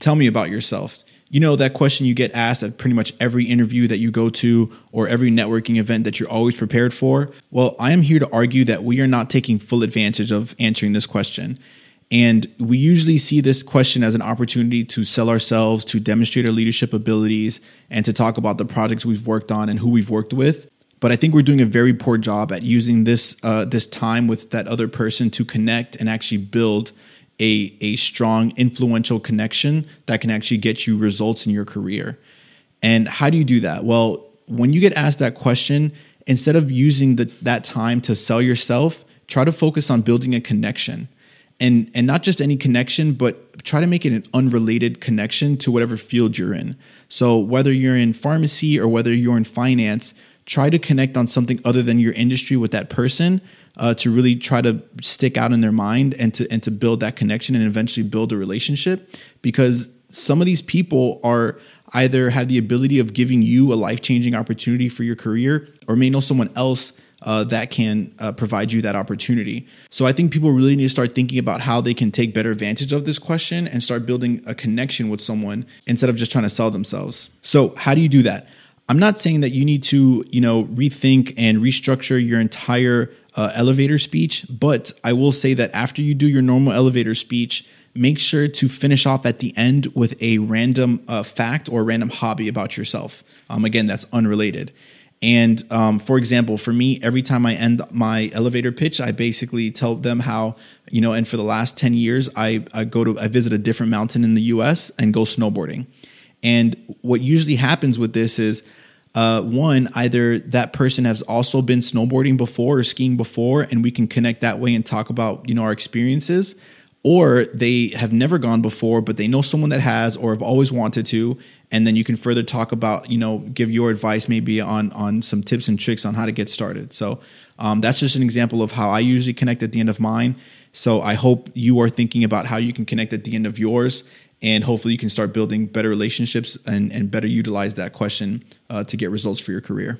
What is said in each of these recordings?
Tell me about yourself. You know, that question you get asked at pretty much every interview that you go to or every networking event that you're always prepared for? Well, I am here to argue that we are not taking full advantage of answering this question. And we usually see this question as an opportunity to sell ourselves, to demonstrate our leadership abilities, and to talk about the projects we've worked on and who we've worked with. But I think we're doing a very poor job at using this uh, this time with that other person to connect and actually build a, a strong, influential connection that can actually get you results in your career. And how do you do that? Well, when you get asked that question, instead of using the, that time to sell yourself, try to focus on building a connection. And, and not just any connection, but try to make it an unrelated connection to whatever field you're in. So, whether you're in pharmacy or whether you're in finance, try to connect on something other than your industry with that person uh, to really try to stick out in their mind and to and to build that connection and eventually build a relationship because some of these people are either have the ability of giving you a life-changing opportunity for your career or may know someone else uh, that can uh, provide you that opportunity. So I think people really need to start thinking about how they can take better advantage of this question and start building a connection with someone instead of just trying to sell themselves. So how do you do that? I'm not saying that you need to, you know, rethink and restructure your entire uh, elevator speech, but I will say that after you do your normal elevator speech, make sure to finish off at the end with a random uh, fact or random hobby about yourself. Um, again, that's unrelated. And um, for example, for me, every time I end my elevator pitch, I basically tell them how, you know, and for the last 10 years, I, I go to, I visit a different mountain in the US and go snowboarding. And what usually happens with this is uh, one, either that person has also been snowboarding before or skiing before, and we can connect that way and talk about you know our experiences, or they have never gone before, but they know someone that has or have always wanted to, and then you can further talk about you know give your advice maybe on on some tips and tricks on how to get started. So um, that's just an example of how I usually connect at the end of mine. So I hope you are thinking about how you can connect at the end of yours and hopefully you can start building better relationships and, and better utilize that question uh, to get results for your career.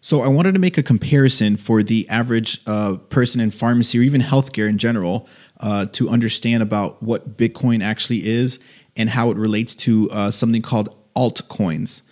So i wanted to make a comparison for the average uh, person in pharmacy or even healthcare in general uh, to understand about what bitcoin actually is and how it relates to uh, something called altcoins.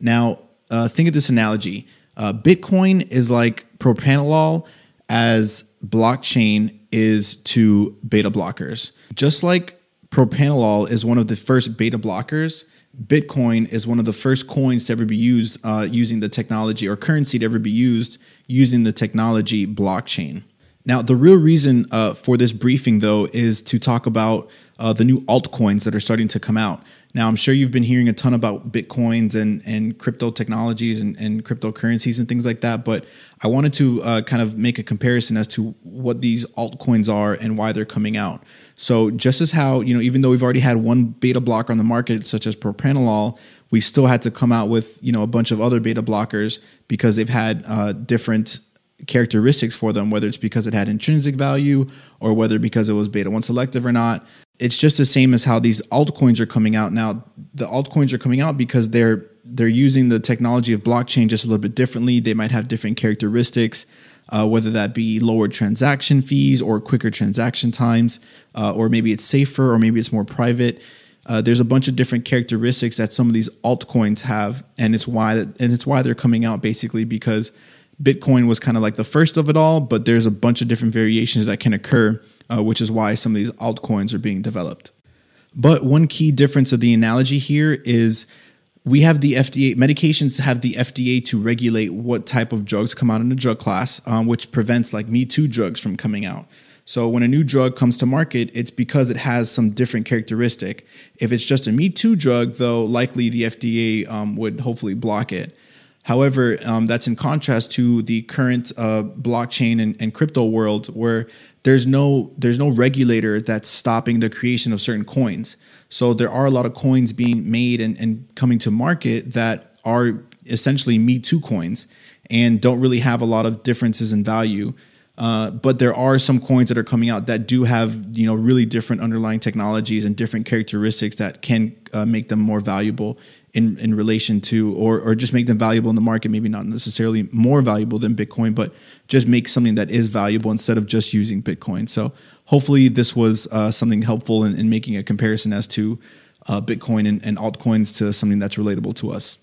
Now uh, think of this analogy. Uh, bitcoin is like propranolol as blockchain is to beta blockers. Just like propranolol is one of the first beta blockers. Bitcoin is one of the first coins to ever be used uh, using the technology or currency to ever be used using the technology blockchain. Now, the real reason uh, for this briefing, though, is to talk about uh, the new altcoins that are starting to come out. Now, I'm sure you've been hearing a ton about Bitcoins and, and crypto technologies and, and cryptocurrencies and things like that, but I wanted to uh, kind of make a comparison as to what these altcoins are and why they're coming out. So just as how, you know, even though we've already had one beta blocker on the market, such as propranolol, we still had to come out with, you know, a bunch of other beta blockers because they've had uh, different characteristics for them, whether it's because it had intrinsic value or whether because it was beta 1 selective or not. It's just the same as how these altcoins are coming out now. The altcoins are coming out because they're they're using the technology of blockchain just a little bit differently. They might have different characteristics uh, whether that be lower transaction fees or quicker transaction times, uh, or maybe it's safer, or maybe it's more private. Uh, there's a bunch of different characteristics that some of these altcoins have, and it's why and it's why they're coming out basically because Bitcoin was kind of like the first of it all, but there's a bunch of different variations that can occur, uh, which is why some of these altcoins are being developed. But one key difference of the analogy here is we have the FDA medications have the FDA to regulate what type of drugs come out in a drug class, um, which prevents like Me Too drugs from coming out. So when a new drug comes to market, it's because it has some different characteristic. If it's just a Me Too drug, though, likely the FDA um, would hopefully block it. However, um, that's in contrast to the current uh, blockchain and, and, crypto world, where there's no there's no regulator that's stopping the creation of certain coins. So there are a lot of coins being made and, and coming to market that are essentially Me Too coins and don't really have a lot of differences in value. Uh, but there are some coins that are coming out that do have you know really different underlying technologies and different characteristics that can uh, make them more valuable in in relation to or or just make them valuable in the market maybe not necessarily more valuable than bitcoin but just make something that is valuable instead of just using bitcoin so hopefully this was uh, something helpful in, in, making a comparison as to uh, Bitcoin and, and altcoins to something that's relatable to us.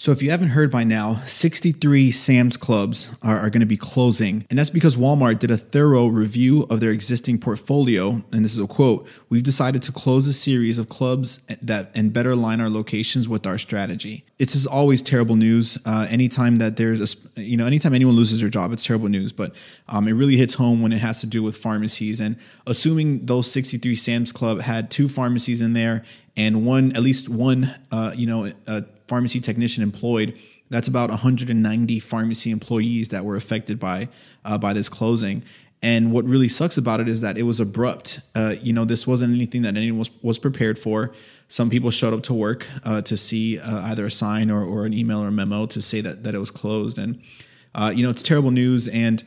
So, if you haven't heard by now, 63 Sam's Clubs are, are, going to be closing. And that's because Walmart did a thorough review of their existing portfolio. And this is a quote We've decided to close a series of clubs that and better align our locations with our strategy. It's is always terrible news. Uh, anytime that there's a, you know, anytime anyone loses their job, it's terrible news. But um, it really hits home when it has to do with pharmacies. And assuming those 63 Sam's Club had two pharmacies in there and one, at least one, uh, you know, uh, pharmacy technician employed. That's about 190 pharmacy employees that were affected by uh, by this closing. And what really sucks about it is that it was abrupt. Uh, you know, this wasn't anything that anyone was, was prepared for. Some people showed up to work uh, to see uh, either a sign or, or an email or a memo to say that that it was closed. And uh, you know, it's terrible news. And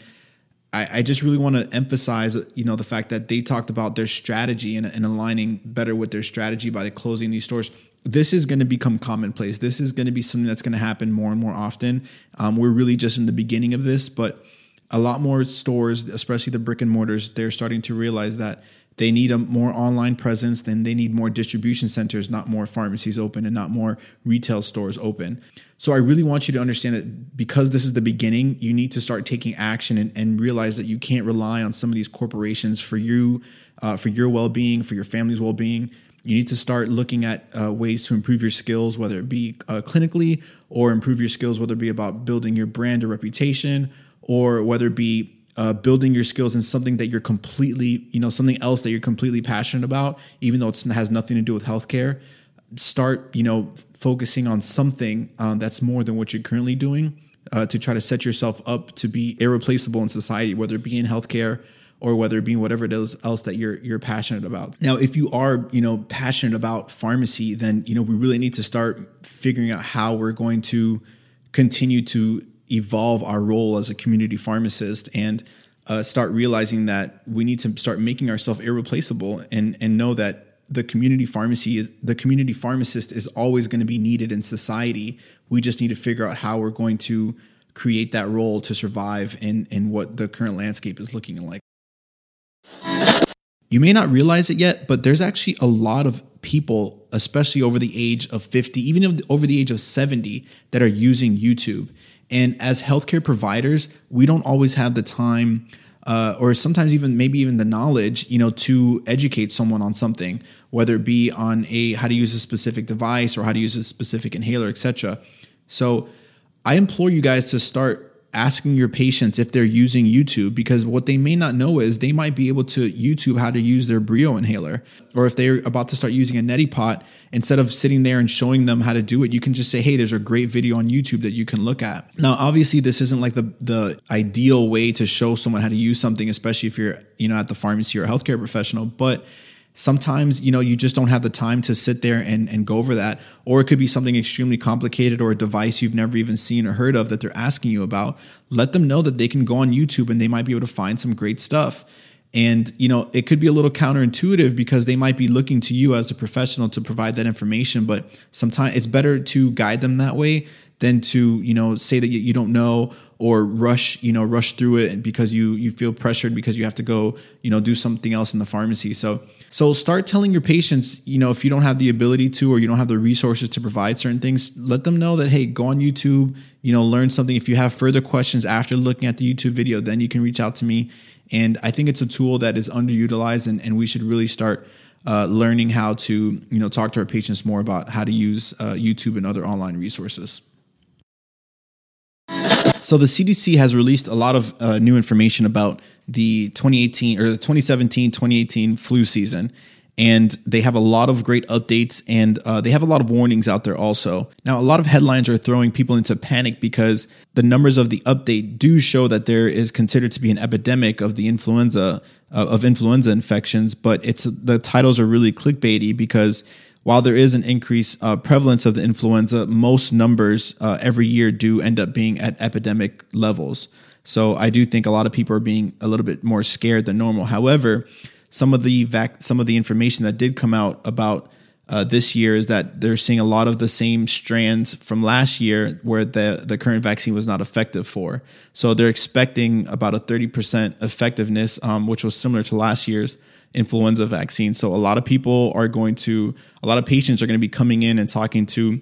I, I just really want to emphasize, you know, the fact that they talked about their strategy and, and aligning better with their strategy by closing these stores this is going to become commonplace. This is going to be something that's going to happen more and more often. Um, we're really just in the beginning of this, but a lot more stores, especially the brick and mortars, they're starting to realize that they need a more online presence, then they need more distribution centers, not more pharmacies open and not more retail stores open. So I really want you to understand that because this is the beginning, you need to start taking action and, and realize that you can't rely on some of these corporations for you, uh, for your well-being, for your family's well-being. You need to start looking at uh, ways to improve your skills, whether it be uh, clinically or improve your skills, whether it be about building your brand or reputation, or whether it be uh, building your skills in something that you're completely, you know, something else that you're completely passionate about, even though it has nothing to do with healthcare. Start, you know, focusing on something uh, that's more than what you're currently doing uh, to try to set yourself up to be irreplaceable in society, whether it be in healthcare or whether it be whatever it is else that you're you're passionate about. Now, if you are, you know, passionate about pharmacy, then you know we really need to start figuring out how we're going to continue to evolve our role as a community pharmacist and uh, start realizing that we need to start making ourselves irreplaceable and and know that the community pharmacy is the community pharmacist is always going to be needed in society. We just need to figure out how we're going to create that role to survive in in what the current landscape is looking like. You may not realize it yet, but there's actually a lot of people, especially over the age of 50, even over the age of 70, that are using YouTube. And as healthcare providers, we don't always have the time, uh, or sometimes even maybe even the knowledge, you know, to educate someone on something, whether it be on a how to use a specific device or how to use a specific inhaler, etc. So I implore you guys to start asking your patients if they're using YouTube because what they may not know is they might be able to YouTube how to use their Breo inhaler. Or if they're about to start using a neti pot, instead of sitting there and showing them how to do it, you can just say, hey, there's a great video on YouTube that you can look at. Now, obviously, this isn't like the, the ideal way to show someone how to use something, especially if you're, you know, at the pharmacy or healthcare professional, but sometimes you know you just don't have the time to sit there and, and go over that. Or it could be something extremely complicated or a device you've never even seen or heard of that they're asking you about. Let them know that they can go on youtube and they might be able to find some great stuff. And you know it could be a little counterintuitive because they might be looking to you as a professional to provide that information. But sometimes it's better to guide them that way than to you know say that you don't know or rush you know rush through it because you you feel pressured because you have to go you know do something else in the pharmacy. So so start telling your patients you know if you don't have the ability to or you don't have the resources to provide certain things let them know that hey go on youtube you know learn something. If you have further questions after looking at the youtube video then you can reach out to me. And i think it's a tool that is underutilized and, and we should really start uh, learning how to you know talk to our patients more about how to use uh, youtube and other online resources. So the CDC has released a lot of uh, new information about the 2018 or the 2017 2018 flu season. And they have a lot of great updates and uh, they have a lot of warnings out there also. Now, a lot of headlines are throwing people into panic because the numbers of the update do show that there is considered to be an epidemic of the influenza, uh, of influenza infections, but it's the titles are really clickbaity because while there is an increased uh, prevalence of the influenza, most numbers uh, every year do end up being at epidemic levels. So I do think a lot of people are being a little bit more scared than normal. However, some of the vac- some of the information that did come out about uh, this year is that they're seeing a lot of the same strands from last year where the, the current vaccine was not effective for. So they're expecting about a 30% effectiveness, um, which was similar to last year's influenza vaccine. So a lot of people are going to, a lot of patients are going to be coming in and talking to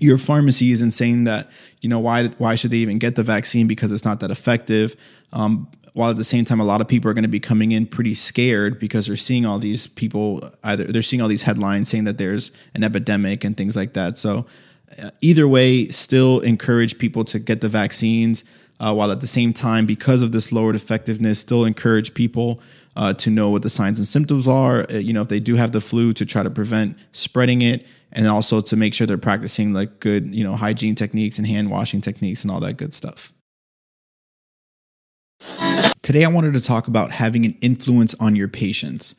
your pharmacies and saying that you know why why should they even get the vaccine because it's not that effective. Um, while at the same time, a lot of people are going to be coming in pretty scared because they're seeing all these people either they're seeing all these headlines saying that there's an epidemic and things like that. So uh, either way, still encourage people to get the vaccines. Uh, while at the same time, because of this lowered effectiveness, still encourage people uh, to know what the signs and symptoms are. Uh, you know, if they do have the flu, to try to prevent spreading it, and also to make sure they're practicing like good, you know, hygiene techniques and hand washing techniques and all that good stuff. Today, I wanted to talk about having an influence on your patients.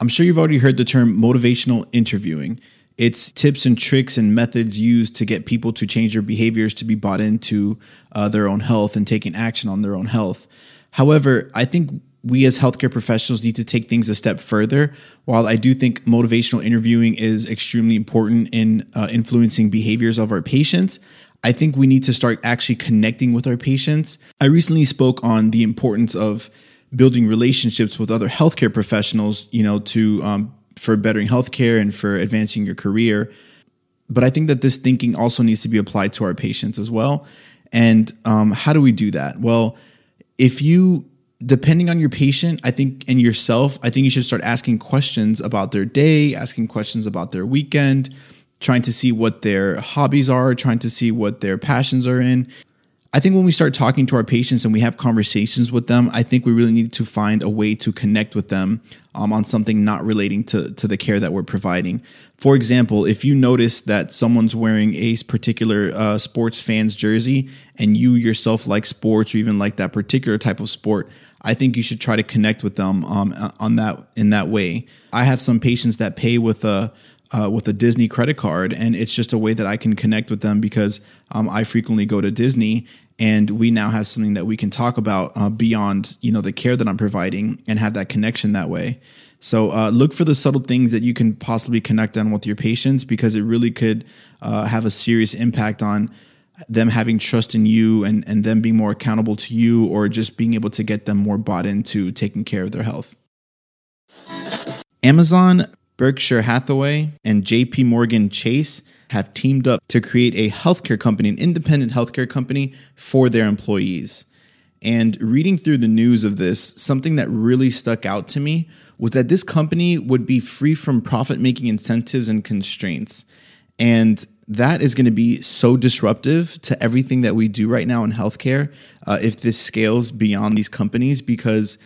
I'm sure you've already heard the term motivational interviewing. It's tips and tricks and methods used to get people to change their behaviors to be bought into uh, their own health and taking action on their own health. However, I think we as healthcare professionals need to take things a step further. While I do think motivational interviewing is extremely important in uh, influencing behaviors of our patients, I think we need to start actually connecting with our patients. I recently spoke on the importance of building relationships with other healthcare professionals, you know, to um, for bettering healthcare and for advancing your career. But I think that this thinking also needs to be applied to our patients as well. And um, how do we do that? Well, if you depending on your patient, I think, and yourself, I think you should start asking questions about their day, asking questions about their weekend, trying to see what their hobbies are, trying to see what their passions are in. I think when we start talking to our patients and we have conversations with them, I think we really need to find a way to connect with them um, on something not relating to, to the care that we're providing. For example, if you notice that someone's wearing a particular uh, sports fan's jersey and you yourself like sports or even like that particular type of sport, I think you should try to connect with them um, on that in that way. I have some patients that pay with a uh, with a Disney credit card, and it's just a way that I can connect with them because um, I frequently go to Disney, and we now have something that we can talk about uh, beyond you know the care that I'm providing and have that connection that way. So uh, look for the subtle things that you can possibly connect on with your patients because it really could uh, have a serious impact on them having trust in you and, and them being more accountable to you or just being able to get them more bought into taking care of their health. Amazon Berkshire Hathaway and JP Morgan Chase have teamed up to create a healthcare company, an independent healthcare company for their employees. And reading through the news of this, something that really stuck out to me was that this company would be free from profit making incentives and constraints. And that is going to be so disruptive to everything that we do right now in healthcare uh, if this scales beyond these companies because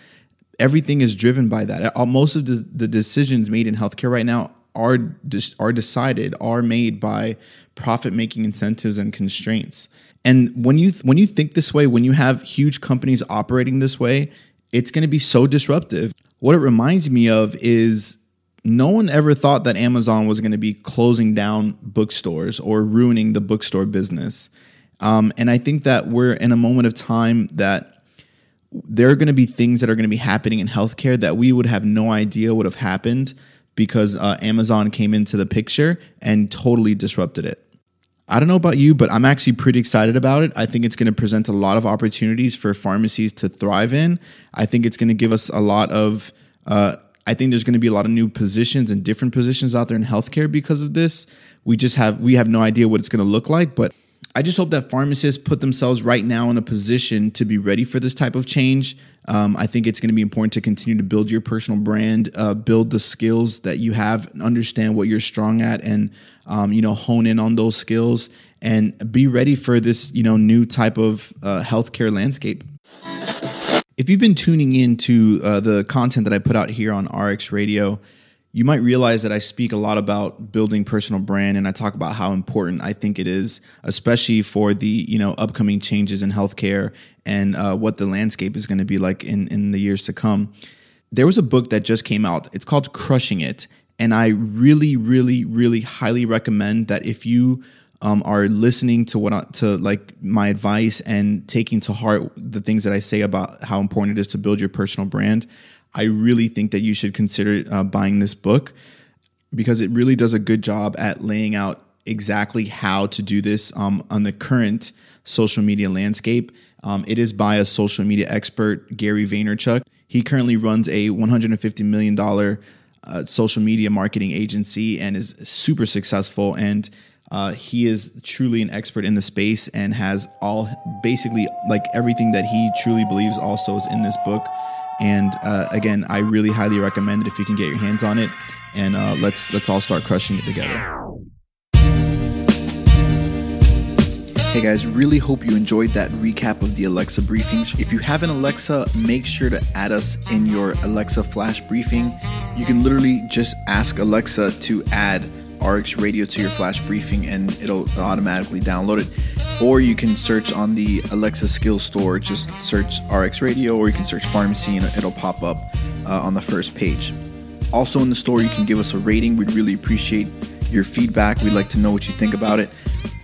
everything is driven by that. Most of the, the decisions made in healthcare right now are are decided are made by profit making incentives and constraints. And when you when you think this way, when you have huge companies operating this way, it's going to be so disruptive. What it reminds me of is no one ever thought that Amazon was going to be closing down bookstores or ruining the bookstore business. Um, and I think that we're in a moment of time that there are going to be things that are going to be happening in healthcare that we would have no idea would have happened because uh, Amazon came into the picture and totally disrupted it. I don't know about you, but I'm actually pretty excited about it. I think it's going to present a lot of opportunities for pharmacies to thrive in. I think it's going to give us a lot of, uh, I think there's going to be a lot of new positions and different positions out there in healthcare because of this. We just have, we have no idea what it's going to look like, but I just hope that pharmacists put themselves right now in a position to be ready for this type of change. Um, I think it's going to be important to continue to build your personal brand, uh, build the skills that you have, understand what you're strong at, and um, you know hone in on those skills and be ready for this you know new type of uh, healthcare landscape. If you've been tuning in to uh, the content that I put out here on RX Radio, you might realize that I speak a lot about building personal brand and I talk about how important I think it is, especially for the you know upcoming changes in healthcare and uh, what the landscape is going to be like in in the years to come. There was a book that just came out. It's called Crushing It, and I really, really, really highly recommend that if you um, are listening to what I, to like my advice and taking to heart the things that I say about how important it is to build your personal brand. I really think that you should consider uh, buying this book because it really does a good job at laying out exactly how to do this um, on the current social media landscape. Um, it is by a social media expert, Gary Vaynerchuk. He currently runs a $150 million uh, social media marketing agency and is super successful. And uh, he is truly an expert in the space and has all basically like everything that he truly believes also is in this book. And uh, again, I really highly recommend it if you can get your hands on it. And uh, let's let's all start crushing it together. Hey guys, really hope you enjoyed that recap of the Alexa briefings. If you have an Alexa, make sure to add us in your Alexa flash briefing. You can literally just ask Alexa to add RX Radio to your flash briefing and it'll automatically download it. Or you can search on the Alexa Skills Store, just search RX Radio, or you can search pharmacy and it'll pop up uh, on the first page. Also, in the store, you can give us a rating. We'd really appreciate your feedback. We'd like to know what you think about it.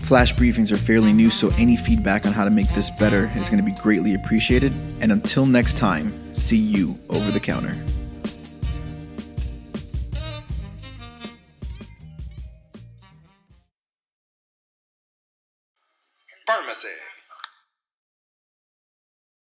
Flash briefings are fairly new, so any feedback on how to make this better is going to be greatly appreciated. And until next time, see you over the counter.